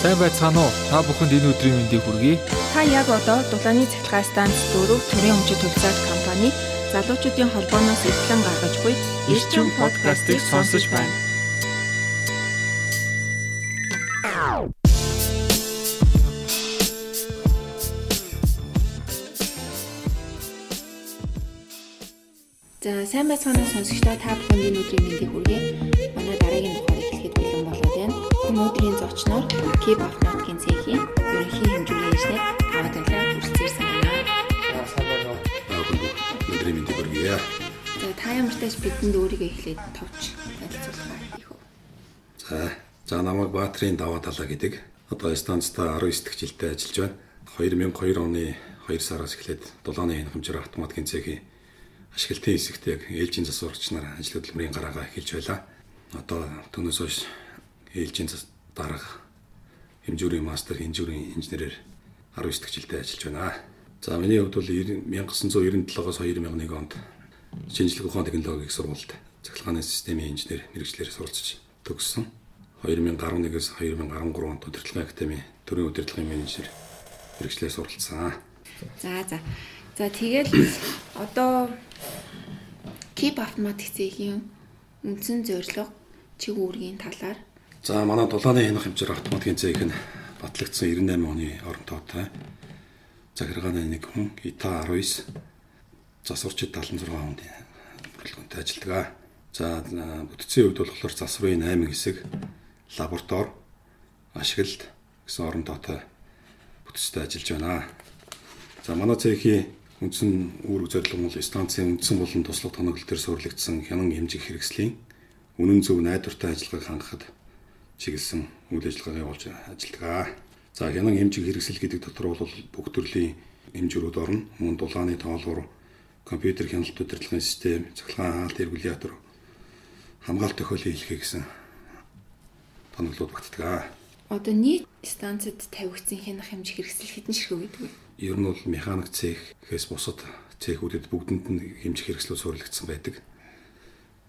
Сайн байцгаана уу? Та бүхэнд энэ өдрийн мэндийг хүргэе. Та яг одоо дулааны цахилгаан станц дөрөв төрийн өмчит төлөвлөлт компани залуучуудын холбооноос ихлэн гаргаж буй Ирчим подкастыг сонсож байна. За сайн байцгаана уу сонсогчдоо та бүхэнд энэ өдрийн мэндийг хүргэе. Манай дараагийн дугаар эхлэхэд бэлэн болоод байна. Өнөөдрийн зочноор Keep Автоматикийн цэхийн ерөнхий хэмжүүрийн инженер Аваад Алаа хүрэлцээрсэн байна. сайн байна уу? өдрийн мэндийг хүргье. За та ямар тач бидэнд өөрийгөө эхлээд товч танилцуулах хийх үү. За, за намайг Баатрийн даваа талаа гэдэг. Одоо станцтай 19 дэх жилдээ ажиллаж байна. 2002 оны 2 сараас эхлээд дулааны хэмжээр автоматикийн цэхийн ашиглалтын хэсэгт яг ээлжийн засваргч нар ажил хөдөлмөрийн гараагаа эхэлж байлаа. Одоо түүнээс хойш ээлжийн дарга хэмжүүрийн мастер хэмжүүрийн инженерээр 19 дэх жилдээ ажиллаж байна. За миний хувьд бол 1997-оос 2001 онд шинжлэх ухааны технологийн сургуульд цахилгааны системийн инженер мэрэгчлэр суралцж төгссөн. 2011-с 2013 онд удирдлагын академи төрийн удирдлагын менежер мэрэгчлэр суралцсан. За за. За тэгэл одоо Keep Automatic цэгийн үндсэн зорилго чиг үүргийн талаар За манай дулааны хянах хэмжээр автоматикийн цэг нь батлагдсан 98 оны орон тоотой. Захиргааны нэг хүн ИТА 19 засварчид 76 хонд бүрэлдэхүүнтэй ажилладаг. За бүтцийн хувьд болохоор засварын 8 хэсэг, лаборатори, ашиглалт гэсэн орон тоотой бүтцтэй ажиллаж байна. За манай цэхийн үндсэн үүрэг зорилго бол станцын үндсэн болон туслах тоноглол төр суурилагдсан хянан хэмжих хэрэгслийн үнэн зөв найдвартай ажиллагааг хангахад чиглэсэн үйл ажиллагаа явуулж ажилладаг. За хянан хэмжих хэрэгсэл гэдэг дотор бол бүх төрлийн хэмжүүрүүд орно. Мөн дулааны тоолгор, компьютер хяналт удирдлагын систем, цахилгаан хаалт регулятор, хамгаалт тохиолын хэлхий гэсэн тоноглолууд багтдаг. одоо нийт станцад тавигдсан хянах хэмжих хэрэгсэл хэдэн ширхэг гэдэг вэ? Ер нь бол механик цехээс бусад цехүүдэд бүгдэнд нь хэмжих хэрэгслүүд суурилагдсан байдаг.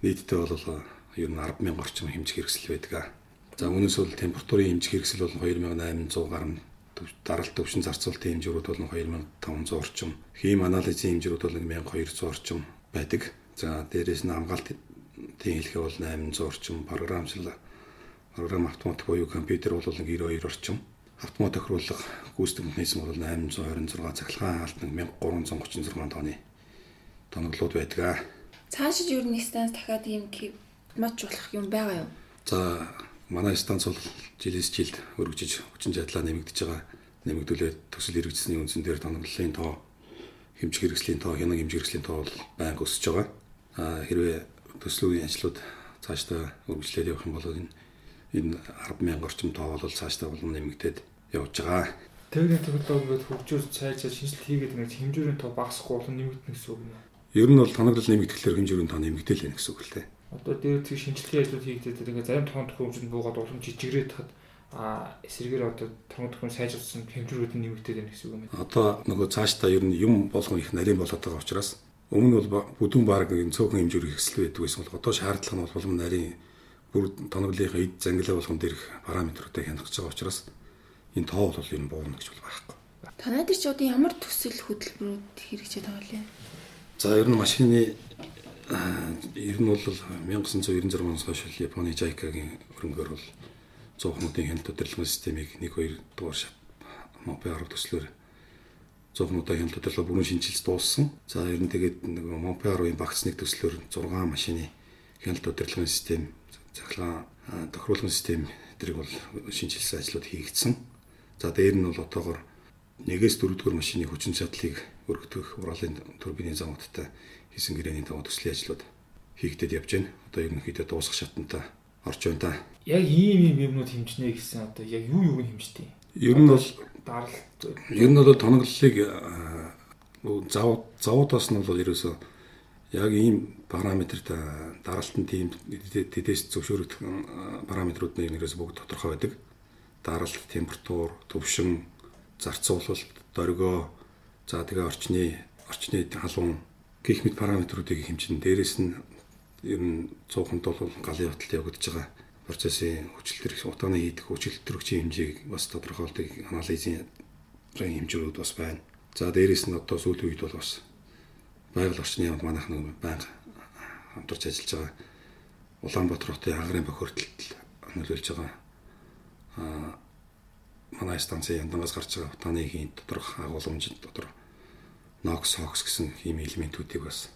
Нийтдээ бол ер нь 100000 орчим хэмжих хэрэгсэл байдаг. За үүнээс бол температурын хэмжих хэрэгсэл бол 2800 гаруй даралт төвшин зарцуулалтын хэмжүүрүүд бол 2500 орчим, хийм анализийн хэмжүүрүүд бол 1200 орчим байдаг. За дээрээс нь хамгаалтын хэлхээ бол 800 орчим, програмчлал програм автомат буюу компьютер бол 92 орчим. Автомат тохируулах гүйцэтгэх механизм бол 826 цахилгаан хаалт 1336 тонны тоноглууд байдаг. Цаашид ер нь станц дахиад ийм Keep матчлах юм байгаа юу? За манай станц бол жилээс жилд өргөжиж хүчин чадлаа нэмэгдэж байгаа. Нэмэгдүүлээд төсөл хэрэгжсэний үндсэн дээр тоноглолын тоо, хэмжих хэрэгслийн тоо, хянаг хэмжих хэрэгслийн тоо бол байнга өсөж байгаа. А хэрвээ төслийн ажлууд цаашдаа өргөжлээд явах юм бол энэ энэ 100000 орчим тоо бол цаашдаа болон нэмэгдээд явж байгаа. Техникийн технологиуд хөгжөөс цайжаад шинжилт хийгээд ингээд хэмжүүрийн тоо багасахгүй болон нэмэгдэнэ гэсэн үг юм. Ер нь бол тоноглол нэмэгдэхлээр хэмжүүрийн тоо нэмэгдээл байх гэсэн үг л дээ. Одоо дээр тэг шинжилгээ ажлууд хийгдээд ингээд зарим тоон төхөөрөмжөнд буугаад улам жижигрээд хад а эсрэгээр одоо тоон төхөөрөмж сайжруулсан хэмжүүрүүд нь нэмэгдээд байна гэсэн үг юм. Одоо нөгөө цаашдаа ер нь юм болгон их нарийн болоод байгаа учраас өмнө бол бүдүүн баг нэг цөөхөн хэмжүүр хэрэгсэл байдаг байсан бол одоо шаардлага нь бол улам нарийн бүр тоноглолынхаа эд зангилаа болгон дээрх параметруудыг хянах гэж байгаа учраас энэ тоо бол ер нь буурна гэж бол байхгүй. Танай дээр ч одоо ямар төсөл хөтөлбөрүүд хэрэгжээд байгаа лээ? За ер нь машины ер нь бол 1996 оноос хойш Японы JICA-гийн хөрөнгөөр бол 100 хоногын хяналт удирдлагын системийг 1 2 дугаар шат мопе 10 төслөөр 100 хоногтой хяналт удирдлага бүрэн шинжилж дууссан. За ер нь тэгээд нөгөө мопе 10-ын багц нэг төслөөр 6 машины хяналт удирдлагын систем, захилгаан аа, тохируулгын систем эдрийг бол шинжилсэн ажлууд хийгдсэн. За дээр нь бол одоогор нэгээс дөрөвдүгээр машины хүчин чадлыг өргөдөх уралын турбины замуудтай хийсэн гэрээний таваа төслийн ажлууд хийгдээд явж байна. Одоо ерөнхийдөө дуусах шатантай орж байна та. Яг ийм ийм юмнууд хэмжнэ гэсэн одоо яг юу юуг хэмждэг юм? Ер нь бол даралт ер нь бол тоноглолыг завууд завуудаас нь бол ерөөсөө яг ийм параметрт аа, даралтын тийм тэдэс зөвшөөрөх параметрууд нь ерөөсөө бүгд тодорхой байдаг. Даралт, температур, төвшин, зарцуулалт, дөргөө, за тэгээ орчны орчны халуун гэх мэт параметруудыг хэмжин. Дээрээс нь ер нь цууханд бол галын хвталт явагдаж байгаа процессын утгааны хийдэг хүчил төрөгчийн хэмжээг бас тодорхойлдог анализын хэмжүүрүүд бас байна. За дээрэс нь одоо сүүлийн үед бол бас байгаль орчны яамд манайх нэг байнга хамтарч ажиллаж байгаа Улаанбаатар хотын агрын бохирдолд нөлөөлж байгаа а манай станцын яндангаас гарч байгаа утааны хийн доторх агуулмжид дотор NOx, SOx гэсэн ийм элементүүдийг бас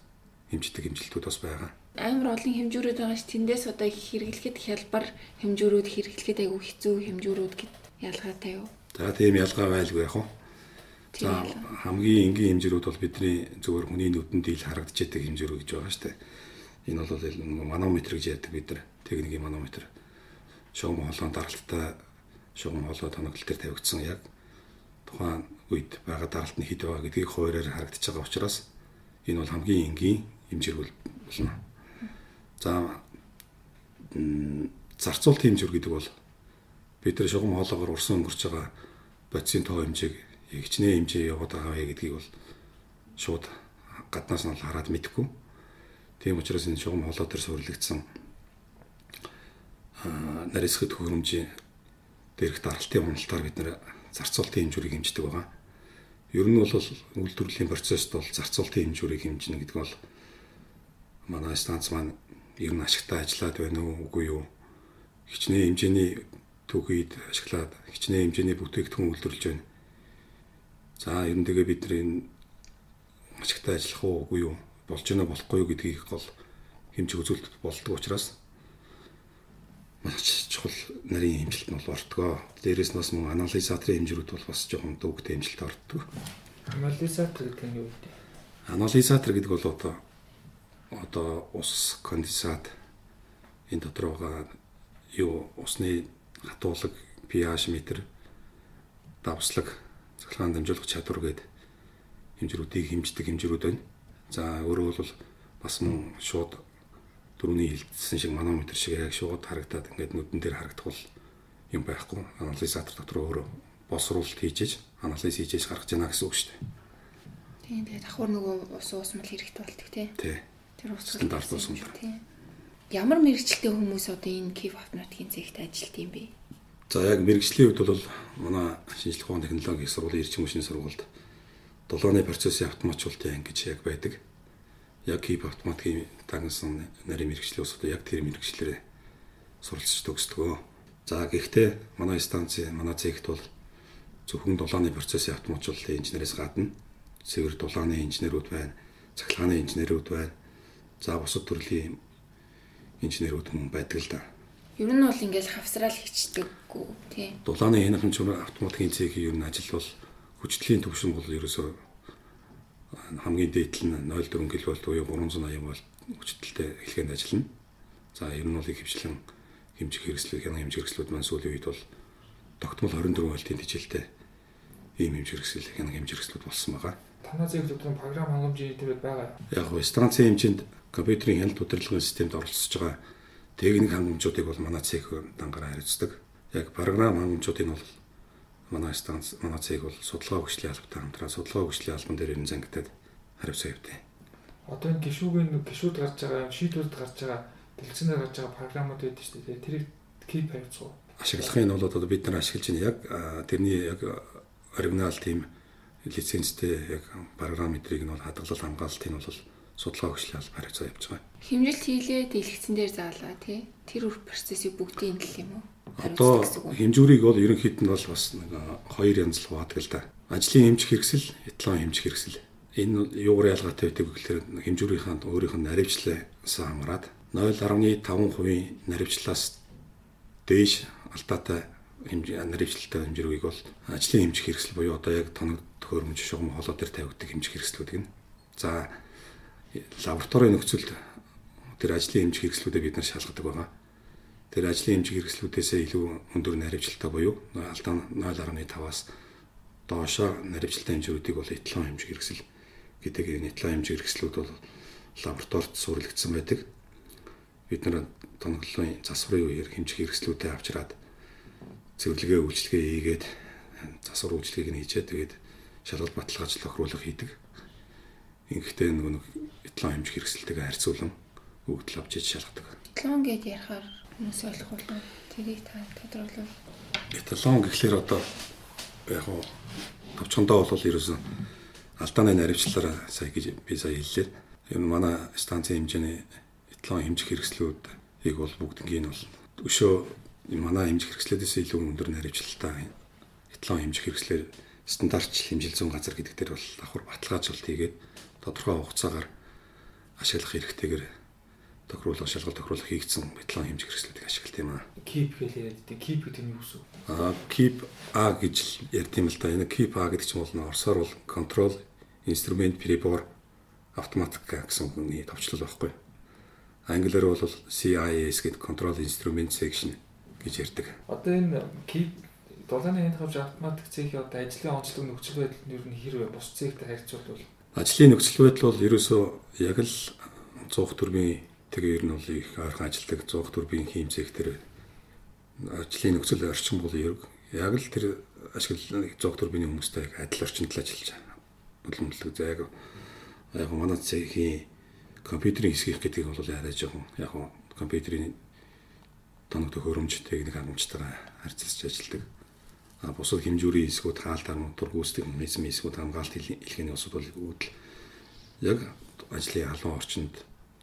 хэмждэг хэмжилтүүд бас байгаа. Амар олон хэмжүүрүүд байгаа ш тэндээс одоо хэрэглэхэд хялбар хэмжүүрүүд хэрэглэхэд айгүй хэцүү хэмжүүрүүд гэд ялгаатай юу? За тийм ялгаа байлгүй яг хөө. За хамгийн энгийн хэмжүүрүүд бол бидний зөвхөн хүний нүдэнд ил харагдаж байдаг хэмжүүр гэж байгаа дээ. Энэ бол манометр гэж ярьдаг бид нар. Техникийн манометр. Шугам хоолойн даралттай шугам хоолой тоноглол төр тавигдсан яг тухайн үед байгаа даралт нь хэд байгаа гэдгийг хуваараар харагдаж байгаа учраас энэ бол хамгийн энгийн хэмжээр болно. За зарцуулт хэмжүүр гэдэг бол бид нар шугам хоолоогоор урсан өнгөрч байгаа бодисын тоо хэмжээг хичнээн хэмжээ яваад байгаа вэ гэдгийг бол шууд гаднаас нь хараад мэдэхгүй. Тийм учраас энэ шугам хоолой төр суурилагдсан нарийсгэд хөрөмжийн дээрх даралтын уналтаар бид нэр зарцуултын хэмжүүрийг хэмждэг байгаа. Ер нь бол үйлдвэрлэлийн процессд бол зарцуултын хэмжүүрийг хэмжинэ гэдэг бол манай станц маань ер нь ашигтай ажиллаад байна уу үгүй юу? Хичнээн хэмжээний түүхийд ашиглаад хичнээн хэмжээний бүтээгдэхүүн үйлдвэрлэж байна. За ер нь тэгээ бид нар энэ ашигтай ажиллах уу үгүй юу? Болж гэнэ болохгүй юу гэдгийг гол хэмжих үзүүлэлт болдог учраас маш чухал нарийн хэмжилт нь бол ортгоо. Дээрээс нь бас мөн анализаторын хэмжрүүд бол бас жоохон дүүгтэй хэмжилт ортдог. Анализатор гэдэг нь юу вэ? Анализатор гэдэг бол одоо одоо ус конденсат энэ дотор байгаа юу усны хатуулаг pH метр давслаг цахилгаан дамжуулах чадвар гэдэг хэмжрүүдийг хэмждэг хэмжрүүд байна. За өөрөө бол бас мөн шууд дөрөвний хилдсэн шиг манометр шиг яг шууд харагдаад ингээд нүдэн дээр харагдах бол юм байхгүй. Анализатор дотор өөрөө боловсруулалт хийж анализ хийж гаргаж яана гэсэн үг шүү дээ. Тийм тэгээд давхар нөгөө ус уусмал хэрэгтэй болдог тий. Тий. Тэр ус стандарт ус юм. Тий. Ямар мэрэгчлээ хүмүүс одоо энэ кив автоматикийн зэгт ажилт юм бэ? За яг мэрэгжлийн хувьд бол манай шинжлэх ухааны технологийн сургуулийн эрчим хүчний сургуульд дулааны процессын автоматжуулалтын анги гэж яг байдаг яг кип автоматикийн дагнасан нарийн мэрэгчлээ ус одоо яг тэр мэрэгчлэрээ суралцж төгсдгөө. За гэхдээ манай станцын манай цэгт бол зөвхөн дулааны процессын автоматжуулалтын инженерээс гадна цэвэр дулааны инженерүүд байна, цахилгааны инженерүүд байна. За бусад төрлийн инженерүүд мөн байдаг л да. Ер нь бол ингээл хавсраал хийчдэггүй тий. Дулааны хянах хэмжүүр автоматикийн цэгийн ер нь ажил бол хүчтлийн төвшин бол ерөөсөө хамгийн дээдл нь 0.4 кВт буюу 380 вольт хүчтэлтэй эхлэхэд ажиллана. За ер нь бол их хвчлэн хэмжих хэрэгслүүд хянах хэмжих хэрэгслүүд маань сүүлийн үед бол тогтмол 24 вольтын тижэлтэй ийм хэмжих хэрэгсэл хянах хэмжих хэрэгслүүд болсон байгаа. Танай зэрэг өдрийн програм хангамжийн төвөд байгаа. Яг гоо станцын хэмжээнд компьютерийн хяналт удирдлагын системд оролцож байгаа техник хангамжуудыг бол манай цех дангараа хариуцдаг. Яг програм хангамжуудыг бол манай станц манай цэг бол судалгаа хөгжлийн албатай хамтран судалгаа хөгжлийн албан дээр энэ зангидад хариуцаа явуулдаг. Одоо энэ гişүүгийн гişүүд гарч байгаа шийдвэрд гарч байгаа дэлгэцээр гарч байгаа програмууд байдаг шүү дээ. Тэрийг кип хариуцах. Ашиглахын бол одоо бид нар ашиглаж байна яг тэрний яг оригинал тим лицензтэй яг параметрыг нь бол хадгалал хамгаалалтыг нь бол судалгаа хөгжлийн албаар хариуцаа явуулж байгаа. Хэмжилт хийлээ дэлгэцэн дээр заалаа тий. Тэр үр процессыг бүгдийг нь л юм уу? Одоо хэмжүүрийг бол ерөнхийд нь бол бас нэг хоёр янз л хувадаг л да. Ажлын хэмжих хэрэгсэл, этлон хэмжих хэрэгсэл. Энэ юугаар ялгаатай байдаг гэхээр хэмжүүрийнхаа өөрийнх нь наривчлаас хамраад 0.5% наривчлаас дээш алдаатай хэмжээ наривчлалтай хэмжүүрийг бол ажлын хэмжих хэрэгсэл буюу одоо яг тоног төхөөрөмж шугам холоо дээр тавигддаг хэмжих хэрэгслүүд гэнэ. За лабораторийн нөхцөлд тэр ажлын хэмжих хэрэгслүүдээ бид нар шалгадаг байгаа тэр ажлын хэмжиг хэрэгслүүдээсээ илүү өндөр наривчлалтай буюу алдаа 0.5-аас доошоо наривчлалтай хэмжүүрүүдийг бол этлон хэмжиг хэрэгсэл гэдэг энэ этлон хэмжиг хэрэгслүүд бол лабораторид суурилагдсан байдаг. Бид нар тоноглолын засварын үеэр хэмжих хэрэгслүүдээ авчираад цэвэрлэгээ үйлчлэгээ хийгээд засвар үйлчлэгийг нь хийчээ тэгээд шалгалт баталгаа ажил тохируулах хийдэг. Ингэхдээ нөгөө нэг этлон хэмжих хэрэгсэлтэйгээ харьцуулан өгдөл авч иж шалгадаг. Этлон гэдээ ярихаар Хүмүүс ойлгох болов тэрийг та тодруулах. Эталон гэхлээр одоо яг уу товчхондоо бол ерөөсөн алдааны наривчлаараа сая гэж би сая хэллээ. Ер нь манай станцын хэмжээний эталон хэмжих хэрэгслүүдийг бол бүгднийг нь бол өшөө манай хэмжих хэрэгслүүдээс илүү өндөр наривчлалтай эталон хэмжих хэрэгслэр стандартч хэмжил зүүн газар гэдэг дээр бол давхар баталгаажуулалт хийгээд тодорхой хугацаагаар ашиглах хэрэгтэйгээр тохируулах шалгалт тохируулах хийгдсэн металлон хэмжих хэрэгслүүдийг ашигладаг юм аа. Keep гэж яриад байдаг. Keep гэдэг нь юу гэсэн үг? Аа keep A гэж ярьд юм л да. Энэ keep A гэдэг чинь бол орсоор бол control instrument prepare automatic гэсэн үгний товчлол байхгүй. Англиар бол CIS гэдэг control instrument section гэж ярьдаг. Одоо энэ keep дулааны хянд хавж автоматик цэхийн одоо ажлын онцлог нөхцөл байдал нь ер нь хэрвээ бус цэгтэй харьцуулбал ажлын нөхцөл байдал бол ерөөсөө яг л 100 төргийн Тэгээ ер нь бол их ойрхон ажилладаг 100 төрбийн хиймцэг тэр ажлын нөхцөл орчин бол яг л тэр ашигла 100 төрбийн хүмүүстэй адил орчинд л ажиллаж байгаа. Боломжлог за яг манай цэгийн компьютерийн хэсгийнх гэдгийг бол арай жоохон яг компьютерийн тоног төхөөрөмжтэй нэг хангамжтайгаа харьцуулж ажилладаг. А бусад хэмжүүрийн хэсгүүд хаалтаар мутур гүйцэтгэх механизм хэсгүүд хамгаалт хэлхээний усуд бол үүдэл яг ажлын халуун орчинд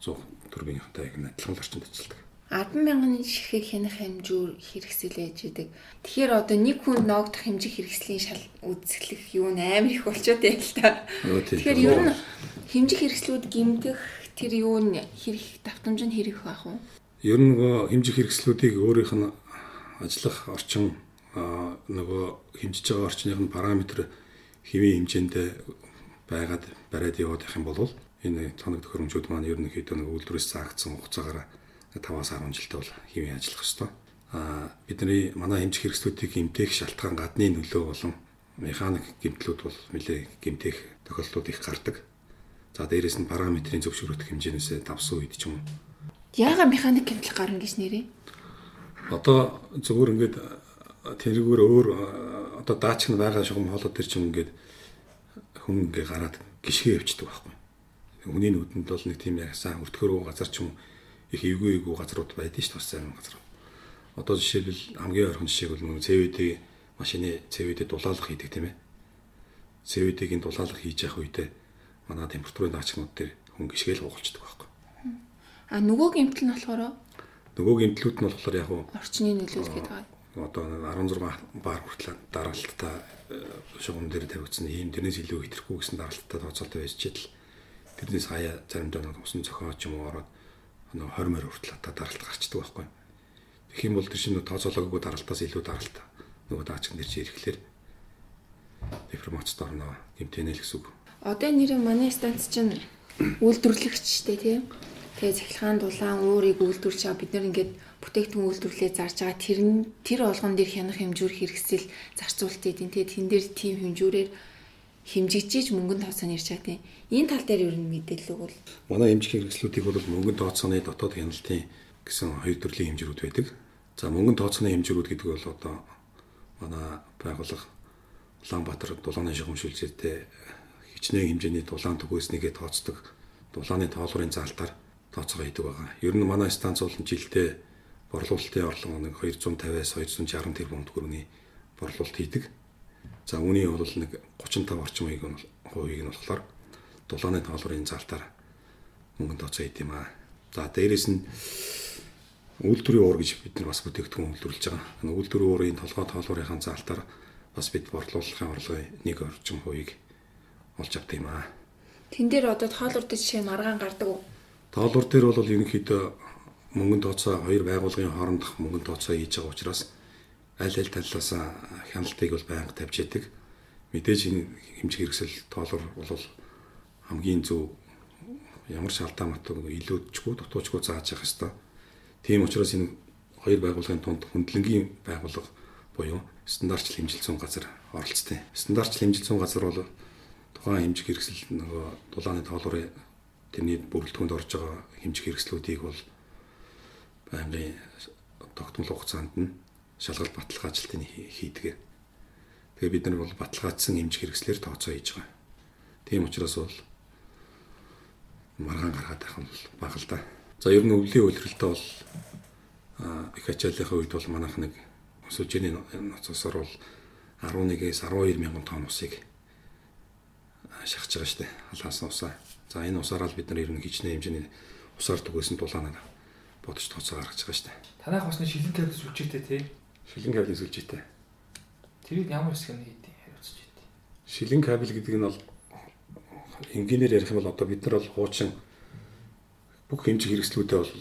100 төрбийнхэнтэй яг адилхан орчинд ажилладаг. 100000 ширхэг хянах хэмжүүр хэрэгсэлээж идэг. Тэгэхээр одоо нэг хүнд ноогдох хэмжих хэрэгслийн шал үзэсгэлэх юу н амар их болчиход байл та. Тэгэхээр ер нь хэмжих хэрэгслүүд гимтэх тэр юу н хэрэг давтамж нь хэрэг байх уу? Ер нь нөгөө хэмжих хэрэгслүүдийг өөрийнх нь ажиллах орчин нөгөө хэмжиж байгаа орчных нь параметр хэвийн хэмжээндээ байгаад бариад яваад их юм бол энэ тоног төхөөрөмжүүд маань ерөнхийдөө нэг үйлдвэрээс заагдсан хугацаагаар 5-аас 10 жилдээ бол хэвэн ажиллах ёстой. Аа бидний манай хэмжих хэрэгслүүдийг гэмтэх шалтгаан гадны нөлөө болон механик гэмтлүүд бол нэлээ гэмтэх тохиолдлууд их гардаг. За дээрэс нь параметрын зөвшөөрөх хэмжээнээс давсан үед ч юм уу. Яагаад механик гэмтэл гарна гэж нэрээ? Одоо зөвхөн ингээд тэргээр өөр одоо даач нь байгаа шугам хоолой төр ч юм ингээд хүн ингээ гараад гიშгэ явчихдаг байхгүй Хүний нүдэнд бол нэг тийм яг сайн өртгөрөө газар ч юм их эвгүй эвгүй газрууд байдаг шүү дээ бас зарим газар. Одоо жишээлбэл хамгийн ойрхон жишээг бол нэг CVD машины CVD дулаалга хийдэг тийм ээ. CVD-гийн дулаалга хийж явах үедээ манай температурын даачнууд дээр хүн гიშгээл гуйчдаг байхгүй. А нөгөө гэмтэл нь болохоор нөгөө гэмтлүүд нь болохоор яг орчны нөлөөлөл гэдэг байгаа. Одоо 16 бар хүртэл дараалтаа э, шугам дээр тавигдсан ийм тэрнээс илүү хэтрэхгүй гэсэн дараалтаа тооцоолтой байж чидэл Тэрнээс хаяа заримдаа нэг усан цохоо ч юм уу ороод нэг 20 морь хүртэл та даралт гарчдаг байхгүй. Тэгэх юм бол тэр чинь тооцоолоогүй даралтаас илүү даралт нөгөө даач нэрч ирэхлээр деформацд орно гэмтэнэл гэсэн үг. Одоо нэр манай станц чинь үйлдвэрлэгчтэй тийм. Тэгээ цахилгаан дулаан уурыг үйлдвэрлэж байгаа бид нар ингээд бүтээгдэхүүн үйлдвэрлэлээ зарж байгаа тэр тэр олгон дээр хянах хэмжүүр хэрэгсэл зарцуулт edin тэгээ тэн дээр тийм хэмжүүрээр хэмжигчиж мөнгөнд тооцооно ярьж байгаа тийм. Энэ тал дээр ер нь мэдээлэл өгвөл. Манай хэмжих хэрэгслүүдийг бол мөнгөнд тооцооны дотоод хяналтын гэсэн хоёр төрлийн хэмжүүрүүд байдаг. За мөнгөнд тооцооны хэмжүүрүүд гэдэг бол одоо манай байгууллага Улаанбаатар дулааны шугамшилжээтэй хичнээн хэмжээний дулаан төгөөснийгээ тооцдог дулааны тоолбарын заалтаар тооцоо хийдэг байгаа. Ер нь манай станц бол жилдээ борлуулалтын орлого нэг 250-аас 260 тэрбум төгрөгийн борлуулалт хийдэг. За үүний бол нэг 35 орчим хувийг нь хувийг нь болохоор дулааны тоолбарын залтаар мөнгөнд тооцоо хийд юм аа. За дээрэс нь үйлдвэрийн уур гэж бид нар бас бүтээгдэхүүн үйлдвэрлэж байгаа. Үйлдвэрийн уурын толгой тоолборынхаа залтаар бас бид борлуулалтын орлогын нэг орчим хувийг олж авдаг юм аа. Тэн дээр одоо тоолбор дээр жишээ маргаан гардаг уу? Тоолбор дээр бол ерөнхийдөө мөнгөнд тооцоо хоёр байгууллагын хоорондох мөнгөнд тооцоо хийж байгаа учраас аль аль талаас хяналтыг бол байнга тавьж яадаг. Мэдээж энэ хэмжих хэрэгсэл тоолор бол хамгийн зөв ямар шалтгаан матг илүүдчгүй дутуучгүй зааж явах ёстой. Тийм учраас энэ хоёр байгууллагын тунд хөндлөнгийн байгууллага буюу стандартчл хэмжилсэн газар оролцсон. Стандартчл хэмжилсэн газар бол тухайн хэмжих хэрэгсэл нөгөө дулааны тоолорын тэрний бүрэлдэхүүнд орж байгаа хэмжих хэрэгслүүдийг бол байнгын тогтмол хугацаанд нь шалгалт баталгаажлтыг хийдэг. Тэгээ бид нар бол баталгаажсан эмч хэрэгслэр тооцоо хийж байгаа. Тийм учраас бол маргаан гаргаад байх нь бага л да. За ер нь өвлийн үйлрэлтээ бол их ачааллынхаа үед бол манайх нэг сүжээний ноцосоор бол 11-ээс 12 мянган тонн усыг шахаж байгаа штэ халаасан усаа. За энэ усаараа л бид нар ер нь хичнээн хэмжээний усаар түгээсэн дулаанаар бодож тооцоо гаргаж байгаа штэ. Танайх усны шилэн кабель сүлжээтэй тий. Шилэн кабелийн сүлжээтэй. Тэрийг ямар хэсэг нь хийдэг хариуцж байдیں۔ Шилэн кабель гэдэг нь бол инженеэр ярих юм бол одоо бид нар бол хуучин бүх хэмжиг хэрэгслүүдээ бол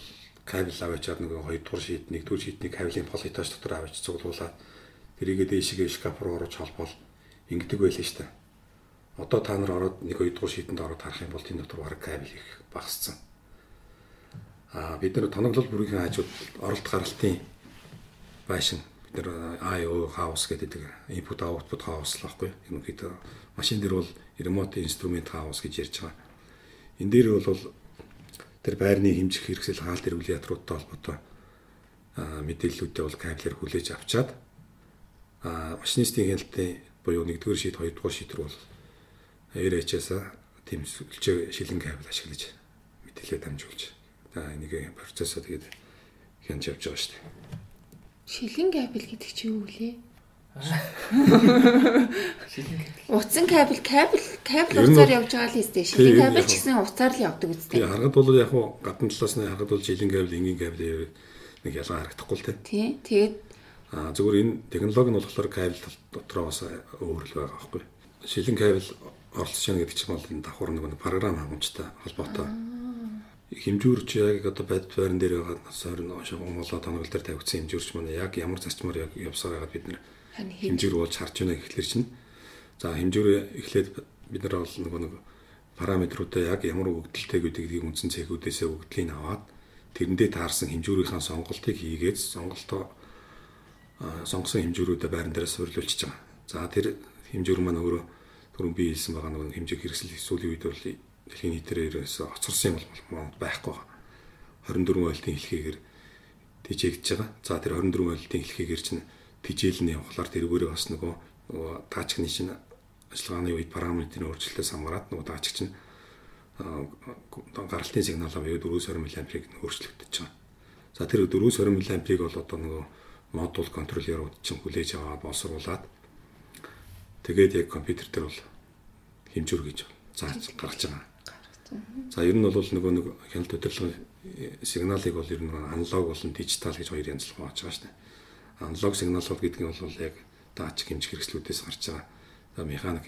кабель аваачаад нэг 2 дугаар шийд 1 дугаар шийдний кабелийн пол этаж дотор аваач цуглуулад тэрийгээ дээшгээ шкаф руу оруулж холбоол ингэдэг байлаа шүү дээ. Одоо та нар ороод нэг 2 дугаар шийдэнд ороод харах юм бол энэ дотор бараг кабель их багассан. Аа бид нар тоноглол бүрийн хажууд оролт гаралтын байшин бид нар IO house гэдэг input output house л баггүй. Ерөнхийдөө машин дээр бол remote instrument house гэж ярьж байгаа. Энэ дээр бол тэр байрны хэмжих хэрэгсэл хаалт регуляторуудтай холбоотой мэдээллүүдээ бол кабелээр хүлээж авчаад машинистийн хяналтын буюу 1-р шийд 2-р шийд рүү бол RHS-а сүлжээ шилэн кабель ашиглаж мэдээлэл дамжуулж за энийг процессо тэгээд хянж явж байгаа шүү дээ. Шилэн кабель гэдэг чи юу вэ? Утсан кабель, кабель, кабель бол- явж байгаа л үстэй. Шилэн кабель ч гэсэн уцаар л явдаг үстэй. харахад бол яг хуу гадна талаас нь харахад бол жилийн кабель, энгийн кабель нэг ялгаа харагдахгүй л дээ. Тий. Тэгээд Аа зүгээр энэ технологи нь болохоор кабель дотроо бас өөр л байгаа байхгүй. Шилэн кабель оролцож яана гэдэг чинь бол энэ давхар нэг нэг програм хангамжтай холбоотой. Хэмжүүрч яг одоо байдал байран дээр байгаа сойрн Монголоо тоноглол дээр тавигдсан хэмжүүрч манай яг ямар зарчмаар яг явсаар байгаа бид нэр хэмжүүр болж харж байна гэхлээр чинь за хэмжүүр эхлээд бид нар бол нөгөө нэг параметруудаа яг ямар өгдөлтэй гэдгийг үндсэн цэгүүдээсээ өгдлийг аваад тэрэндээ таарсан хэмжүүрийнхаа сонголтыг хийгээд сонголтоо сонгосон хэмжүүрүүдэд байран дээрээ суйрлуулчихж байгаа. За тэр хэмжүүр маань өөрөө түрүүн би хэлсэн байгаа нөгөө хэмжээ хэрэгсэл сүүлийн үед бол дэлхийн нийтээр ерөөсө оцорсон юм бол байхгүй байгаа. 24 ойлтын хэлхийгээр тижээгдэж байгаа. За тэр 24 ойлтын хэлхийгээр чинь тижээлний явахлаар тэргүүрээ бас нөгөө таачгны чинь ажиллагааны үед параметрийн өөрчлөлтөөс хамаарат нөгөө таачг чинь гаралтын сигнал аваад 420 мА-ыг өөрчлөгдөж байгаа. За тэр 420 мА-ыг бол одоо нөгөө модуль контроллерууд чинь хүлээж аваад боловсруулад тэгээд яг компьютер дээр бол хэмжүүр гэж зааж гаргаж байгаа. За ер нь бол нөгөө нэг хяналт удирдлагын сигналыг бол ер нь аналог болон дижитал гэж хоёр янзлах болж байгаа шүү дээ. Аналог сигнал бол гэдэг нь бол яг датчик хэмжих хэрэгслүүдээс гарч байгаа. За механик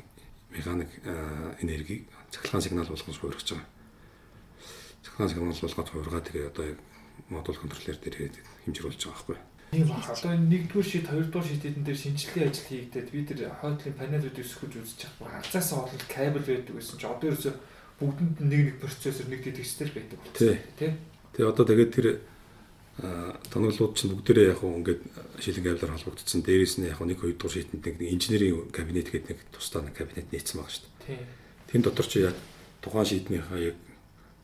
механик а, энерги цахилгаан сигнал болгож хуургаж байгаа. Цахилгаан сигнал болгоод хуургаад тэгээ одоо яг модуль контроллер дээр хэмжүүлж байгаа байхгүй. Тийм баг. Одоо 1-р шийд, 2-р шийдэн дээр шинжилгээ ажил хийгдээд бид тэр хойдлын панелуудыг өсгөж үзэж чадах. Алзаасаа болоод кабель байдаг гэсэн чинь одоо ерөөсө бүгдэнд нэг нэг процессор нэг дэтгэжтэй л байдаг Тий. тий. Тэгээ одоо тэгээд тэр тоноглууд чинь бүгдээрээ яг ингээд шилэн кабелаар холбогдсон. Дээрээс нь яг нэг хоёр дугаар шийдэнд нэг инженерийн кабинет гэдэг нэг тусдаа нэг кабинет нээсэн байгаа шүү дээ. Тий. Тэн дотор чи яг тухайн шийднийхаа яг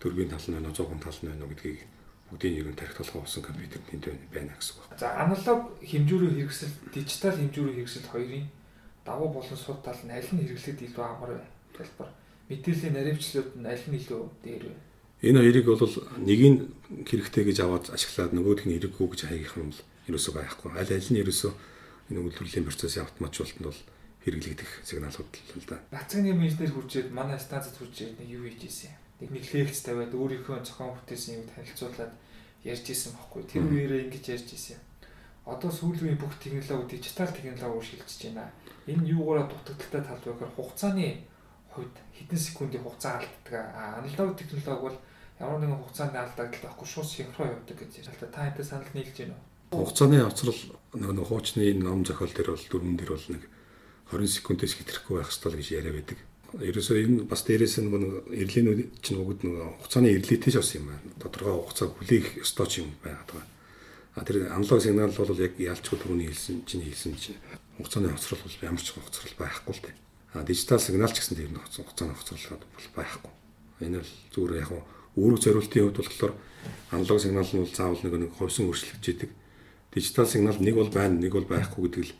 төргийн тал нь байна уу, зовхон тал нь байна уу гэдгийг бүгдийн ер нь тарих толгой болсон компьютер тэнд байна гэсэн үг. За аналог хэмжүүрийн хэрэгсэл, дижитал хэмжүүрийн хэрэгсэл хоёрын давуу болон сул тал нь аль нь хэрэглээд илүү амар вэ? Хэлбэр. Мэдээллийн наривчлууд нь аль нь илүү дээр вэ? Энэ хоёрыг бол нэгийг хэрэгтэй гэж аваад ашиглаад нөгөөх нь хэрэггүй гэж хаягих юм бол ерөөсөө байхгүй. Аль аль нь ерөөсөө энэ үйлдвэрлэлийн процессын автоматжуулалтанд бол хэрэглэгдэх сигналууд л да. Нацгийн инженер хүрчээд манай станцад хүрчээд нэг юу хийж ийсэн. Нэг нэг лекц тавиад өөрийнхөө зохион бүтээсэн юмыг танилцуулаад ярьж ийсэн байхгүй. Тэр үеэрээ ингэж ярьж ийсэн. Одоо сүүлийн бүх технологи дижитал технологи шилжиж байна. Энэ юугаараа дутагдaltaй тал вэ гэхээр хугацааны хувьд хэдэн секундын хугацаа алддаг. Аналог технологи бол ямар нэгэн хугацааны алдагдал байхгүй шууд синхрон явдаг гэж байна. Та энэтэй санал нийлж байна уу? Хугацааны авцрал нэг нэг хуучны ном зохиол дээр бол дөрвөн дээр бол нэг 20 секундээс хэтрэхгүй байх ёстой л гэж яриа байдаг. Ерөөсөө энэ бас дээрээс нь нэг эрлийнүүд чинь бүгд нэг хугацааны эрлээтэй ч бас юм байна. Тодорхой хугацааг хүлээх ёстой ч юм байгаад байгаа. А тэр аналог сигнал бол яг ялчгүй түрүүний хэлсэн чинь хэлсэн чинь хугацааны хоцрол бол ямар ч хоцрол байхгүй л дээ. Дижитал сигнал ч гэсэн тэр нэг хугацааны бол байхгүй. Энэ бол зүгээр яг үүрэг зориултын хувьд болохоор аналог сигнал нь бол заавал нэг нэг ховсон өөрчлөгдөж идэг. Дижитал сигнал нэг бол байна, нэг бол байхгүй гэдэг л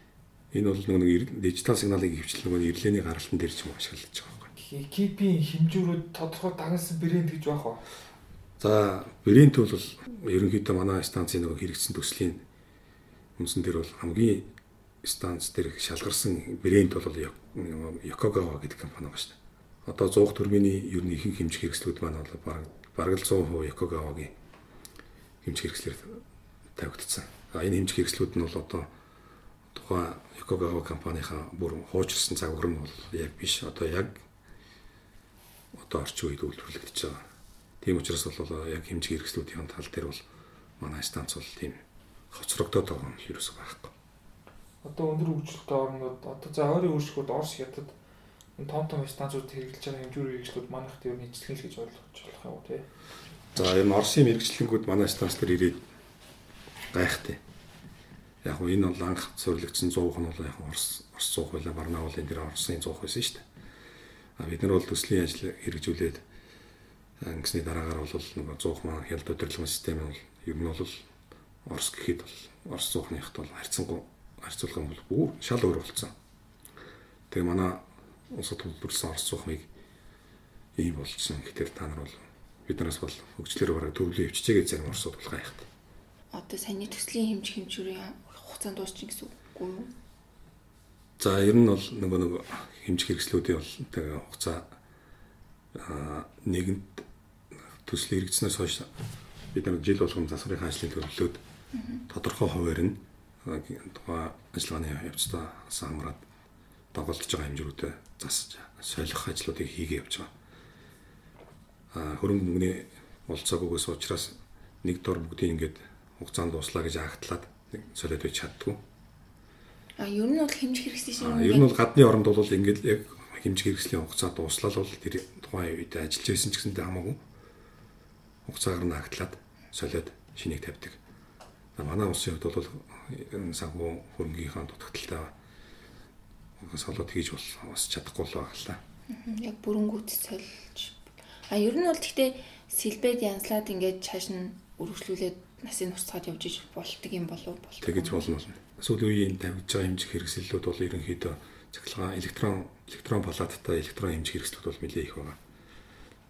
энэ бол нэг нэг дижитал сигналыг хөвчлэн нөгөө ирлээний гаралтан дээр ч юм ашиглаж байгаа байхгүй. Кипийн хэмжүүрүүд тодорхой дагнасан брэнд гэж байх уу? За, брэнд бол ерөнхийдөө манай станцын нөгөө хэрэгцсэн төслийн үндсэн дээр бол хамгийн станц дээр шалгарсан брэнд бол Yokogawa гэдэг компани байгаа шүү дээ. Одоо 100 турбины ер нь ихэнх хэмжих хэрэгслүүд маань бол бараг бараг л 100% Yokogawa-гийн хэмжих хэрэгслэр тавигдсан. А энэ хэмжих хэрэгслүүд нь бол одоо тухайн Yokogawa компанийхаа бүр хуучирсан загвар нь бол яг биш. Одоо яг одоо орчин үед үйлдвэрлэгдэж байгаа. Тийм учраас бол яг хэмжих хэрэгслүүдийн тал дээр бол манай станц бол тийм хоцрогдоод байгаа юм ерөөсөй байхгүй. Одоо өндөр хөгжилтэй орнууд одоо за ойрын үйлчлэгүүд Орос хятад том том станцууд хэрэгжилж байгаа хэмжүүрийн хэрэгслүүд манайхд юу нийцлэн л гэж ойлгож болох юм тий. За энэ Оросын мэрэгчлэнгүүд манай станц дээр ирээд гайхтай. Яг нь энэ бол анх сурлагдсан 100 нь бол яг Орос Орос 100 байлаа Барнаулын дээр Оросын 100 байсан шүү дээ. А бид нар бол төслийн ажил хэрэгжүүлээд ингэсний дараагаар бол нөгөө 100 маань хялт удирдлагын систем бол ер нь бол Орос гэхэд бол Орос 100-ныхт бол харьцангуй харьцуулгын бол бүр шал өөр болсон. Тэгээ манай улсад төлөвлөсөн Орос 100-ыг ийм болчихсон. Гэтэл та нар бол биднээс бол хөгжлөөр бараг төвлөө өвччихээ гэж зарим Оросууд бол гайхдаг. Одоо саяны төслийн хэмжих хэмжүүрийн хугацаанд дуусчих гэсэн үг үү? За ер нь бол нөгөө нөгөө хэмжих хэрэгслүүдийн бол тэгээ хугацаа нэгэнд төсөл хэрэгжснээс хойш бид нар жил болгон засварын ажлын төлөвлөлөөд тодорхой хуваар нь тухайн ажиллагааны явцдаа самраад доголдож байгаа хэмжүүрүүдэд засаж солих ажлуудыг хийгээ явж байгаа. А хөрөнгө мөнгөний болцоогоос учраас нэг дор бүгдийг ингээд хугацаанд дуслаа гэж агтлаад солиод байж чаддгүй. А ер нь бол хэмжих хэрэгслийн шинэ. Ер нь бол гадны оронд бол ингээд яг хэмжих хэрэгслийн хугацаа дуслал бол тэр тухайн үед ажиллаж байсан ч гэсэндээ хамаагүй хугацаагаар нь агтлаад солиод шинийг тавьдаг. Манай улсын хувьд бол санхүү хөрөнгийнхаа дутагдaltaа солиод хийж бол бас чадахгүй л байгаа. Яг бүрэнгүүт солилж. А ер нь бол гэхдээ сэлбэд янзлаад ингээд чааш нь өргөжлүүлээд насыг нусцаад явж иж болтго юм болов бол. Тэгэж болно болно сүүлийн үеийн тавьж байгаа хэмжих хэрэгслүүд бол ерөнхийдөө цахилгаан электрон электрон палаттай электрон хэмжих хэрэгслүүд бол нэлээд их байгаа.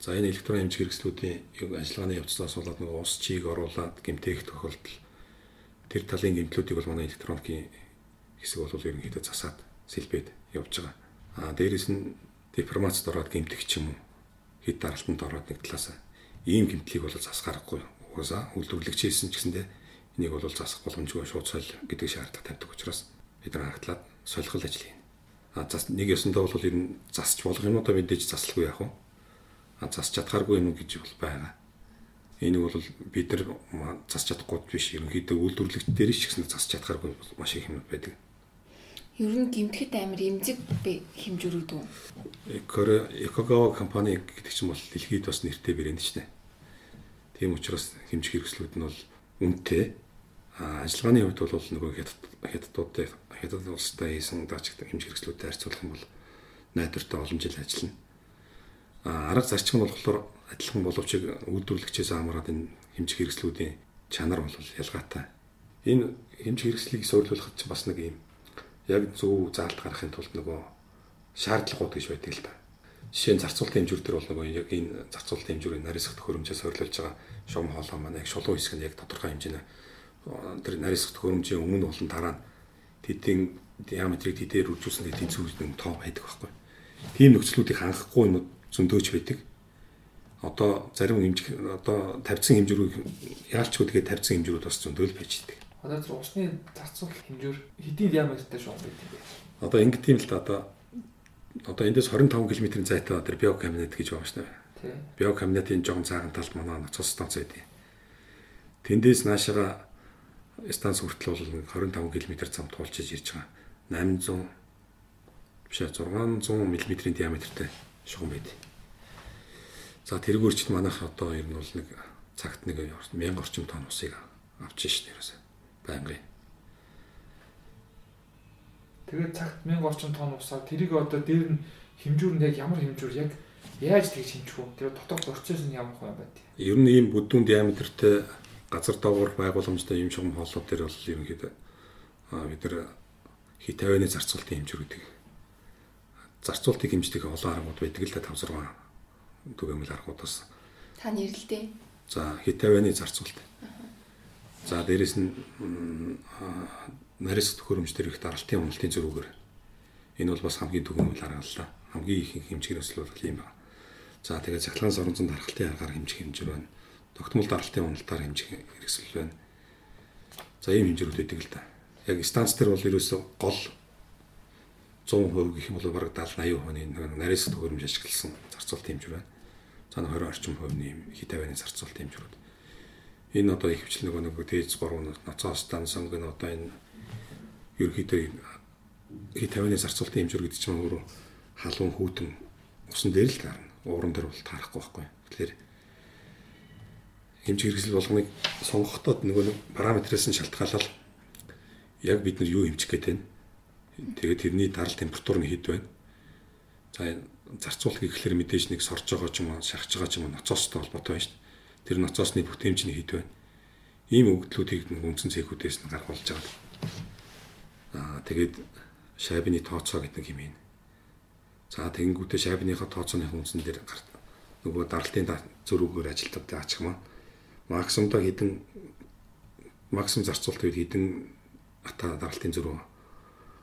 За энэ электрон хэмжих хэрэгслүүдийн ажиллагааны явцдаас болоод нэг ус чийг оруулаад гэмтээх тохиолдол тэр талын гэмтлүүдийг бол манай электроникийн хэсэг бол ерөнхийдөө засаад сэлбэд явж байгаа. Аа дээрэс нь деформацид ороод гэмтэх ч юм уу хэд даралтанд ороод нэг талаас ийм гэмтлийг бол засахаарахгүй. Угаасаа үйлдвэрлэгч хийсэн ч гэсэндээ энийг бол засах боломжгүй шууд соль гэдэг шаардлага тавьдаг учраас бид нар хаглаад солихол ажил хийнэ. А зас нэг ёсондоо бол ер нь засч болох юм одоо мэдээж заслахгүй яах вэ? А засч чадхааргүй юм гэж бол байгаа. Энэ бол бид нар засч чадахгүй биш ерөнхийдөө үйлдвэрлэгч дээр ч гэсэн засч чадхааргүй маш их юм байдаг. Ер нь гимтгэд амир эмзэг хэмжүүрүүд үү? Экогава компани гэдэг чинь бол дэлхийд бас нэртэй брэнд ч нэ. Тийм учраас хэмжих хэрэгслүүд нь бол үнэтэй ажиллагааны хувьд бол нөгөө хятадуудтай хятад улстай хийсэн даач хэмжих хэрэгслүүдтэй харьцуулах юм бол найдвартай олон жил ажиллана. А арга зарчим нь болохоор адилхан боловч үйлдвэрлэгчээс хамаарат энэ хэмжих хэрэгслүүдийн чанар бол ялгаатай. Энэ хэмжих хэрэгслийг суйрлуулахад ч бас нэг юм яг зөв заалт гаргахын тулд нөгөө шаардлагууд гэж байдаг л да. Жишээ нь зарцуулалтын хэмжүүр төр бол нөгөө яг энэ зарцуулалтын хэмжүүрийн нарийнсгах хөрөмжөөс суйрлуулж байгаа шугам хоолой маань яг шулуун хэсэг нь яг тодорхой хэмжээний тэр нарийнсгах хөрөмжийн өмнө болон дараа нь тэдийн диаметрийг тэдээр үржүүлсэн гэдэг тэнцвэрийн тоо байдаг байхгүй. Тийм нөхцлүүдийг хангахгүй юм зөндөөч байдаг. Одоо зарим хэмжих одоо тавьсан хэмжүүрүүд яалчгүй тэгээд тавьсан хэмжүүрүүд бас зөндөөл байж байдаг. Одоо зөв усны зарцуул хэмжүүр хэдийн диаметртэй шугам байдаг юм? Одоо ингэ тийм л да одоо одоо эндээс 25 км-ийн зайтай тэр биокабинет гэж байгаа шүү дээ. Биокабинетийн жоохон цаахан талд манай цус станц байдаг. Тэндээс наашаага станц хүртэл бол 25 км замд туулчиж ирж байгаа. 800 биш 600 мм-ийн диаметртэй шугам байдаг. За тэргүүрчд манайх одоо ер нь бол нэг цагт нэг 1000 орчим тонн усыг авч шин ерөөсөө байнгын. Тэгээд цагт 1000 орчим тонн усаа тэрийг одоо дээр нь хэмжүүр нь яг ямар хэмжүүр яг яаж тэгж хэмжих вэ? Тэр дотор процесс нь ямар хүн юм бэ? Ер нь ийм бүдүүн диаметртэй газар доогуур байгууламжтай юм шугам хооллууд дээр бол ерөнхийдөө бид нар хит 50-ны зарцуулалтын хэмжүүрүүдийг зарцуултыг хэмждэг олон аргууд байдаг л да 5 6 түгээмэл аргуудаас. Та нэрлэлтэй. За хит 50-ны зарцуулт. За дээрэс нь нарийн төхөөрөмж төр их даралтын уналтын зөрүүгээр энэ бол бас хамгийн түгээмэл аргаллаа. Хамгийн их хэмжээр өсөл бол ийм байна. За тэгээд цахилгаан соронзон даргалтын аргаар хэмжих хэмжээр байна. Тогтмол даралтын уналтаар хэмжих хэрэгсэл байна. За ийм хэмжээрүүд өгдөг л да. Яг станц дээр бол ерөөсөө гол 100% гэх юм бол бараг 70 80% нэг нарийн төхөөрөмж ашигласан зарцуулалт хэмжээр байна. За 20 орчим хувийн хит авианы зарцуулалт хэмжээрүүд. Энэ одоо их хвчлэг нөгөө нэг дээд 3 ноцоос станц сонгоно одоо энэ ерөнхийдөө хит авианы зарцуулалтын хэмжээр гэдэг чинь өөрөө халуун хүүтэн усан дээр л гарна. Ууран дээр бол таарахгүй байхгүй. Тэгэхээр хэмжээ хэрэгсэл болгоныг сонгохдоо нөгөө нэг параметрээс нь шалтгаалал яг бид нар юу хэмжих гээд байна. Тэгээд тэрний дарал температур нь хэд байна. За зарцуулах гэхлээр мэдээж нэг сорж байгаа ч юм уу, шахаж байгаа ч юм уу ноцоостой холбоотой байна шүү дээ. Тэр ноцоосны бүтээмж нь хэд байна. Ийм өгөгдлүүдийг нэг үндсэн цэгүүдээс нь гаргуулж байгаа. Аа тэгээд шайбны тооцоо гэдэг юм юм. За тэгэнгүүтээ шайбныхаа тооцооны үндсэн дээр нөгөө даралтын зөрүүгээр ажилтдаг аачих маань максимумдоо хэдэн максимум зарцуулалт үед хэдэн ата даралтын зөрүү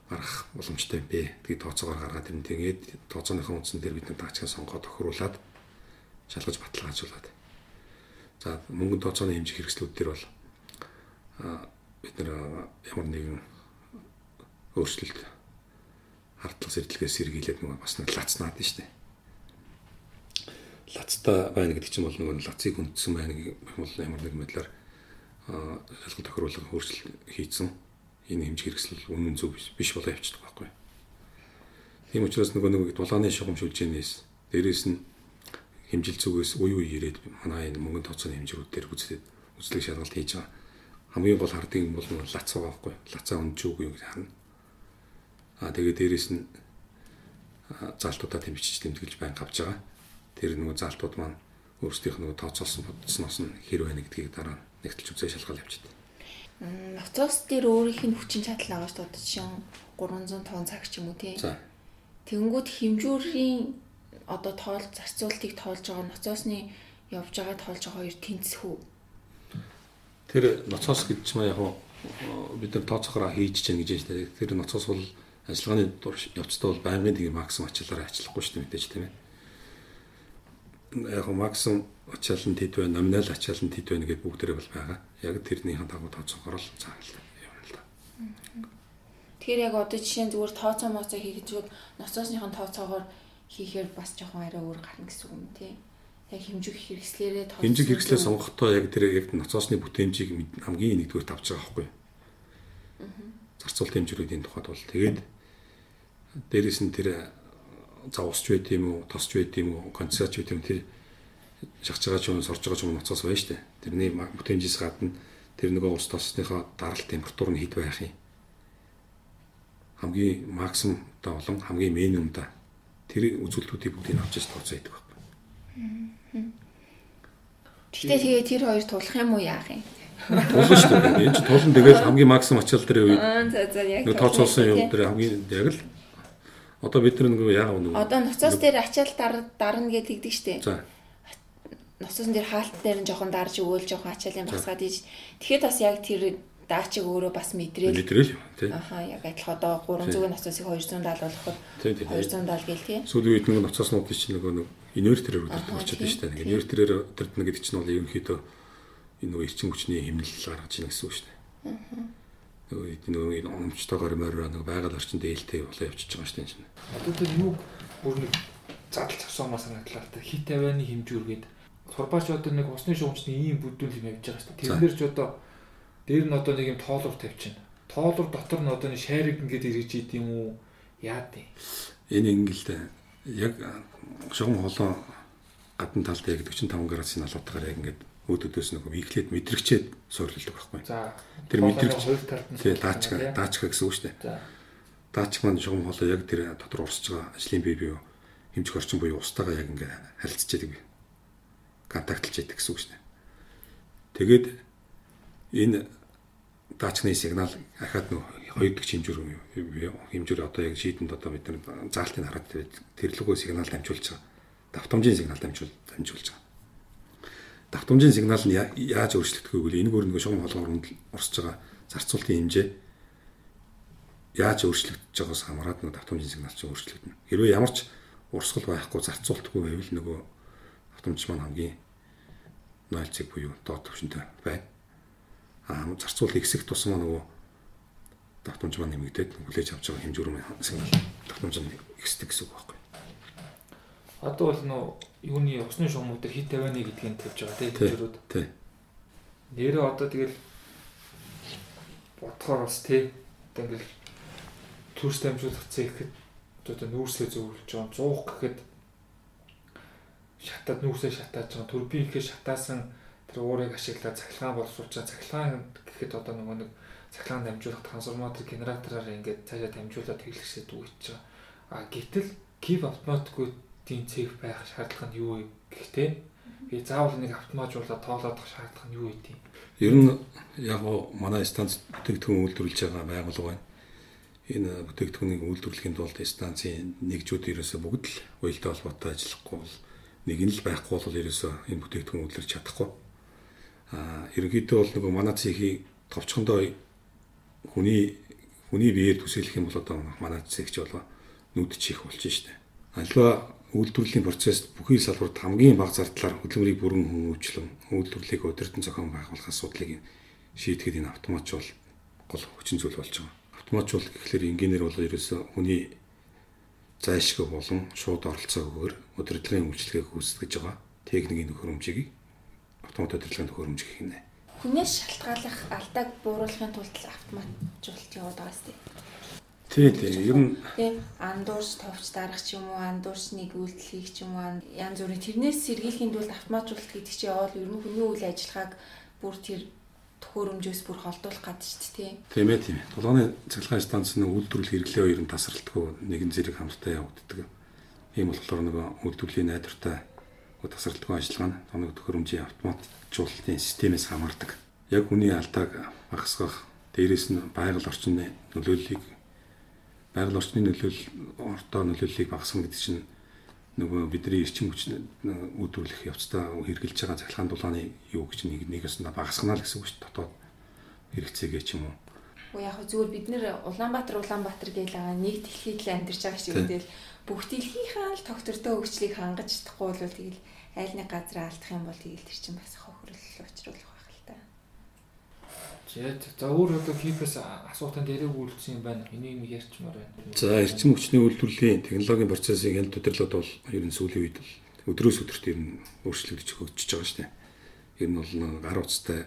гаргах боломжтой бэ гэдгийг тооцоогоор гаргаад ирнэ. Тэгээд тооцооныхаа үндсэн дээр бид нэг таачгаа сонгоод тохируулаад шалгаж баталгаажуулаад. За мөнгөнд тооцооны хэмжих хэрэгслүүд дээр бол бид нэр ямар нэгэн өөрчлөлт хардлага сэрдэлгээс сэргийлээд нөгөө бас нэг лацнаад нь штэ лацтай байна гэдэг чинь бол нөгөө лацыг хүндсэн байна гэх бол ямар нэгэн байдлаар шалгалт тохируулах хөрсөл хийцэн энэ хэмжих хэрэгсэл үнэн зөв биш болоо явчихдаг байхгүй. Тийм учраас нөгөө нэг дулааны шугам шүлжээнээс дээрээс нь хэмжил зүгээс үе үе ирээд манай энэ мөнгөнд тооцооны хэмжээгүүд дээр үзлээд үзлэг шалгалт хийж байгаа. Хамгийн гол хардыг юм бол лац байгаа байхгүй. Лацаа үгүй гэж харна. Аа тэгээд дээрээс нь залтуудаа тэмцэж тэмдэглэж байн авч байгаа тэр нөгөө залтууд маань өөрсдийнх нөгөө тооцоолсон бодсноос нь хэр байна гэдгийг дараа нэгтэлж үзээ шалгал явчихдаг. Ноцоос дээр өөрийнх нь хүчин чадал шүү дээ. Жишээ 300 тонн цаг ч юм уу тий. Тэнгүүд хэмжүүрийн одоо тоол зарцуултыг тоолж байгаа ноцоосны явж байгаа тоолж байгаа хоёр тэнцэх үү? Тэр ноцоос гэж чинь яг бид нар тооцоохоор хийж чинь гэж байна. Тэр ноцоос бол ажиллагааны явцдаа бол байнгын тийм максимум ачаалаараа ажиллахгүй шүү дээ мэдээж тийм ээ яг максимум ачаал нь тэд байна, номинал ачаал нь тэд байна гэдээ бүгдээрээ бол байгаа. Яг тэрнийхэн дагуу тооцоогоор л цааглаа юм л да. Тэгэхээр яг одоо жишээ нь зүгээр тооцоо моцоо хийх гэж ноцоосныхон тооцоогоор хийхээр бас жоохон арай өөр гарна гэсэн үг юм тий. Яг хэмжих хэрэгслээрээ тооцоо. Хэмжих хэрэгслээ сонгохдоо яг тэр яг ноцоосны бүтээмжийг хамгийн нэгдүгээр тавьж байгаа байхгүй. Зарцуулт хэмжүүрүүдийн тухайд бол тэгээд дээрэс нь тэр завсч байд юм уу, тосч байд юм уу, концерт байд юм тэр шахаж байгаа ч юм сорж байгаа ч юм ноцоос байна шүү дээ. Тэрний бүтээмжээс гадна тэр нөгөө ус тосныхоо даралт температур нь хэд байх юм. Хамгийн максимум та болон хамгийн минимум та тэр үзүүлэлтүүдийг бүгдийг авч яж тооцоо хийдэг байхгүй. Гэхдээ тэгээ тэр хоёр тулах юм уу яах юм? Тулна шүү дээ. Энэ ч тулна тэгэл хамгийн максимум ачаал дээр үед. Аа за за яг. Тооцоолсон юм дээр хамгийн яг л Одоо бид нар нөгөө яагаад нөгөө Одоо ноцоос дээр ачаал дарна гэдэг тэгдэг штеп. За. Ноцоос дээр хаалт дээр нь жоохон дарж өгөөл жоохон ачаалын басгаад ийж. Тэгэхэд бас яг тэр даачиг өөрөө бас мэдрээл. Мэдрээл тий. Аха яг адилхан одоо 300 ноцоосыг 270 болоход 270 гээл тий. Сүүлийн үед нөгөө ноцооснууд чинь нөгөө нэг инвертерээр үлддэг болчиход байна шүү дээ. Инвертерээр өдөртнө гэдэг чинь бол ерөнхийдөө энэ нөгөө эрчим хүчний хэмнэл гаргаж ийн гэсэн үг дээ. Аха нөгөө нөгөө оnomжтойгоор морь нэг байгаль орчин дээлтэй болоо явчихж байгаа шүү дээ. Одоо тэр юу бүр нэг задал цавсаамаас санагдлаа та хит авианы хэмжүүргээд сурбаач одоо нэг усны шугамчны ийм бүдүүл юм явж байгаа шүү дээ. Тэрнэр ч одоо дээр нь одоо нэг юм тоолор тавьчихна. Тоолор дотор нь одоо нэг шайрыг ингээд ирж идэм үү? Яад юм. Энэ ингэлтэй яг шугам холоо гадна талд яг 45 градусын алуутгаар яг ингээд өөдөөдөөс нэг ихлээд мэдрэгчээд суурлалдаг байхгүй. За. Тэр мэдрэгч тий даачга даачга гэсэн үг шүү дээ. Даачг маань шугам хоолой яг тэр дотор урсж байгаа ажлын бие бие хэмжих орчин буюу устайгаа яг ингээ харилцаж яадаг. Контактлж яадаг гэсэн үг шүү дээ. Тэгээд энэ даачгны сигнал ахаад нөө хоёр дахь хэмжүүр хэмжүүр одоо яг шийдэнд одоо бид нар заалтыг хараад тэрлэгөө сигнал дамжуулж байгаа. Давтамжийн сигнал дамжуул дамжуулж байгаа. Давтамжийн сигнал нь яаж өөрчлөгдөхөө гэвэл энэ бүр нэг шугам холгоор урсж байгаа зарцуултын хэмжээ яаж өөрчлөгдөж байгаас хамаарат нэг давтамжийн сигнал чинь өөрчлөгдөнө. Хэрвээ ямар ч урсгал байхгүй зарцуултгүй байвал нөгөө давтамж маань хамгийн 0 цэг буюу доод түвшинтэй байна. Аа зарцуул ихсэх тусмаа нөгөө давтамж маань нэмэгдээд хүлээж авч байгаа хэмжүүрийн сигнал давтамж нь ихсдэг гэсэн үг байхгүй. Одоо бол нөө юуны усны шугамуд дээр хит 51 гэдгийг тавьж байгаа тийм хэмжүүрүүд. Тий. Нэрээ одоо тэгэл бодохоор бас тий. Одоо ингээл төрс дамжуулах зэхэд одоо нүүрсээ зөвлөж байгаа 100 гэхэд шатаад нүүрсээ шатааж байгаа турбин ихэд шатаасан тэр уурыг ашиглаад цахилгаан боловсруулж цахилгаан гэхэд одоо нөгөө нэг цахилгаан дамжуулах трансформатор генератороор ингээд цаашаа дамжуулаад тэглэхсээ дүүгэж байгаа. А гэтэл кип автоматикуудын цэг байх шаардлага нь юу вэ гэхдээ би заавал нэг автоматжуулаад тоолоодох шаардлага нь юу вэ тийм. Ер нь яг гоо манай станц бүтээгдэхүүн үйлдвэрлэж байгаа байгууллага байна. Энэ бүтээгдэхүүнийг үйлдвэрлэхийн тулд станцын нэгжүүд ерөөсө бүгд л уялдаа холбоотой ажиллахгүй бол нэг нь л байхгүй бол ерөөсө энэ бүтээгдэхүүн үйлдвэрлэж чадахгүй. Аа ерөнхийдөө бол нөгөө манай цэхийг товчхондоо хүний хүний биеэр төсөөлөх юм бол одоо манай цэгч болоо нүдчих болж штэ. Альва үйлдвэрлэлийн процесс бүхий салбарт хамгийн бага зардлаар хөдөлмөрийг бүрэн хүмүүжлэн үйлдвэрлэлийг удирдан зохион байгуулах асуудлыг шийдэхэд энэ автоматч бол гол хүчин зүйл болж байгаа. Автоматжуул гэхлээр инженеэр бол ерөөсөө хүний зайлшгүй болон шууд оролцоо өгөөр удирдлагын үйлчлэгийг үүсгэж байгаа техникийн төхөөрөмжийг автомат удирдлагын төхөөрөмж гэх юм. Хүнээс шалтгааллах алдааг бууруулахын тулд автоматжуулалт байгаа сте. Тий, тий. Ер нь тийм андуурч товч дарах ч юм уу, андуурч нэг үйлдэл хийх ч юм уу, янз бүрийн тэрнээс сэргийлэхийн тулд автоматжуулалт гэдэг чинь явал ер нь хүний үйл ажиллагааг бүр тэр төхөөрөмжөөс бүр холдуулах гэдэг шүү дээ. Тийм ээ, тийм ээ. Тулгааны цахилгаан станцны үйлдвэрлэл хэрэглээ ер нь тасралтгүй нэгэн зэрэг хамттай явагддаг. Ийм болохоор нөгөө үйлдвэрлэлийн найдвартай тасралтгүй ажиллагаа нь тоног төхөөрөмжийн автоматжуулалтын системээс хамаардаг. Яг хүний алдааг багасгах, дээрээс нь байгаль орчны нөлөөллийг байгаль орчны нөлөөлөл ордоо нөлөөллийг багасгах гэдэг чинь нөгөө бидний эрчим хүч үйлдвэрлэх явцдаа хэрэгжилж байгаа цахилгаан дулааны юу гэж нэг нэгээс нь багасгана л гэсэн үг шүү дээ. Дотоод хэрэгцээгээ ч юм уу. Уу яг зүгээр бид нэр Улаанбаатар Улаанбаатар гэж байгаа нэг дэлхийд л амьдарч байгаа шиг үедэл бүх дэлхийнхаа л тогтвортой хөгжлийг хангаж чадахгүй бол тэгэл аль нэг газар алдах юм бол тэгэл тэр чинь бас хохирол учруулах та. За өөр одоо хипээс асуултанд яриаг үйлдсэн юм байна. Энийг нэг ярьчмаар байна. За эрчим хүчний үйлдвэрлэлийн технологийн процессын хяналт удирдлууд бол ер нь сүүлийн үед л өдрөөс өдөрт ер нь өөрчлөгдөж хөгжиж байгаа шүү дээ. Ер нь бол гар утастай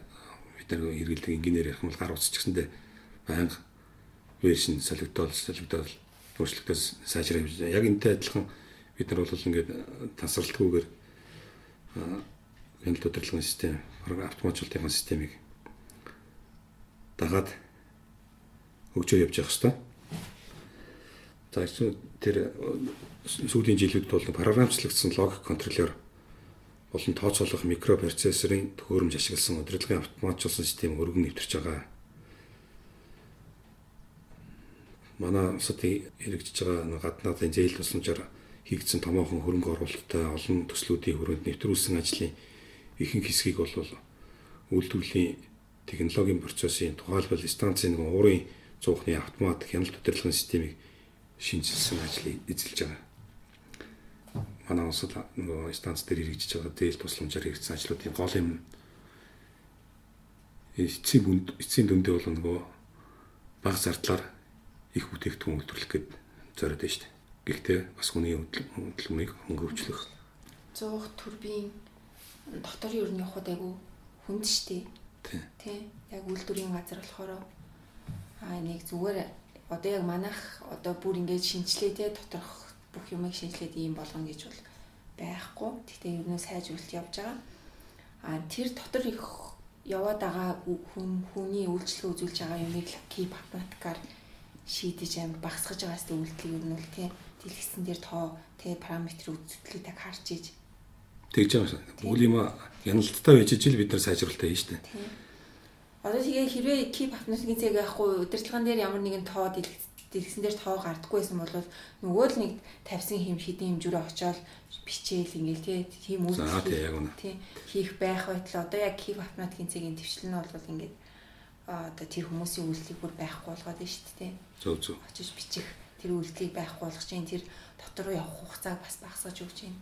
бид нар хэрэглэдэг инженеэр ярих юм бол гар утас ч гэсэндээ байнга вершин солигдоод өөрчлөгдөөс сайжраа явж байгаа. Яг энтэй адилхан бид нар бол ингээд тасралтгүйгээр хяналт удирдлагын систем, автоматжуулалтын системийг дагаад хөгжөө явж явах хэвээр. За тэр сүүлийн жилүүд бол програмчлагдсан логик контроллер болон тооцоолох микропроцессорын төхөөрөмж ашигласан удирдлагын автоматжуулсан систем өргөн нэвтэрч байгаа манай улсад хэрэгжиж байгаа гаднаадын зээл тусламжаар хийгдсэн томоохон хөрөнгө оруулалттай олон төслүүдийн хүрээнд нэвтрүүлсэн ажлын ихэнх хэсгийг бол үйлдвэрлэлийн технологийн процессын тухайлбал станцын нэг уурын цуухны автомат хяналт удирдлагын системийг шинжилсэн ажлыг эзэлж байгаа. Манай улсад нөгөө станц дээр хэрэгжиж байгаа зээл тусламжаар хэрэгжсэн ажлуудын гол юм эцсийн бүнд эцсийн дүндээ бол нөгөө бага зардлаар их бүтээгдэхүүн үйлдвэрлэх гээд зориод байна шүү дээ. Гэхдээ бас хүний хөдөлмөрийг хөнгөвчлөх. 100 турбин дотор юу нь явахад айгу хүнд шүү дээ. Тий. Яг үйлдвэрийн газар болохоор аа нэг зүгээр одоо яг манайх одоо бүр ингэж шинчлээ те доторх бүх юмыг шинчлээд ийм болгоно гэж бол байхгүй. Гэхдээ ер нь сайжруулалт явж байгаа. Аа тэр дотор их яваад байгаа хүн хүний үйлчлэг үзүүлж байгаа юмыг кип автоматикаар шийдэж амир багсгаж байгаа сте үйлдэл ер нь л тий дэлгэсэн дээр тоо тий параметр үзүүлэлтийг харж иж тэгж байгаа шээ. Үл юм яналттай байж ижил бид нар сайжруулалтаа хийн штэ. Одоо тэгээ хэрвээ кип автоматикийн цэг байхгүй удирдлагын дээр ямар нэгэн тоо дэлгэц Тэгсэн дээр тоо гардггүйсэн бол нөгөө л нэг тавьсан хэм хідэн хэмжүүрээ очоод бичээл ингээл тий тийм үйлдэл тий хийх байх байтал одоо яг кив автоматикийн цагийн төвчлэн нь бол ингээд одоо тэр хүмүүсийн үйлдэлийг бүр байхгүй болгоод байна шүү дээ. Зөв зөв. Очиж бичих тэр үйлдэлийг байхгүй болгож чинь тэр дотор руу явах хугацааг бас багасгаж өгч байна.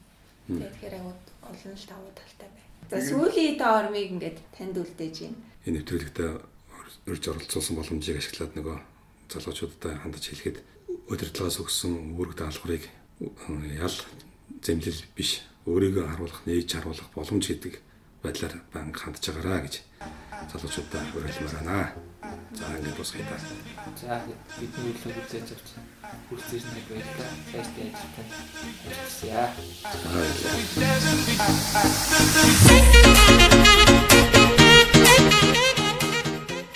Тэгэхээр агуу олон л давуу талтай байна. За сүүлийн та ормыг ингээд танд үлдээж байна. Энэ нэвтрүүлэгтээ урьж оролцуулсан боломжийг ашиглаад нөгөө залуучуудтай хандаж хэлэхэд удирдлагаас өгсөн үүрэг даалгаврыг ял зэмлэл биш өөрийгөө харуулах, нээж харуулах боломж гэдэг байдлаар банк хандж байгаараа гэж залуучуудаа уриалмаар байна. За ингэ дуусгая та. За бидний үйлчлэг үзэж авч хүрэлцээж нэг баярлалаа. Сайжтай. За баярлалаа.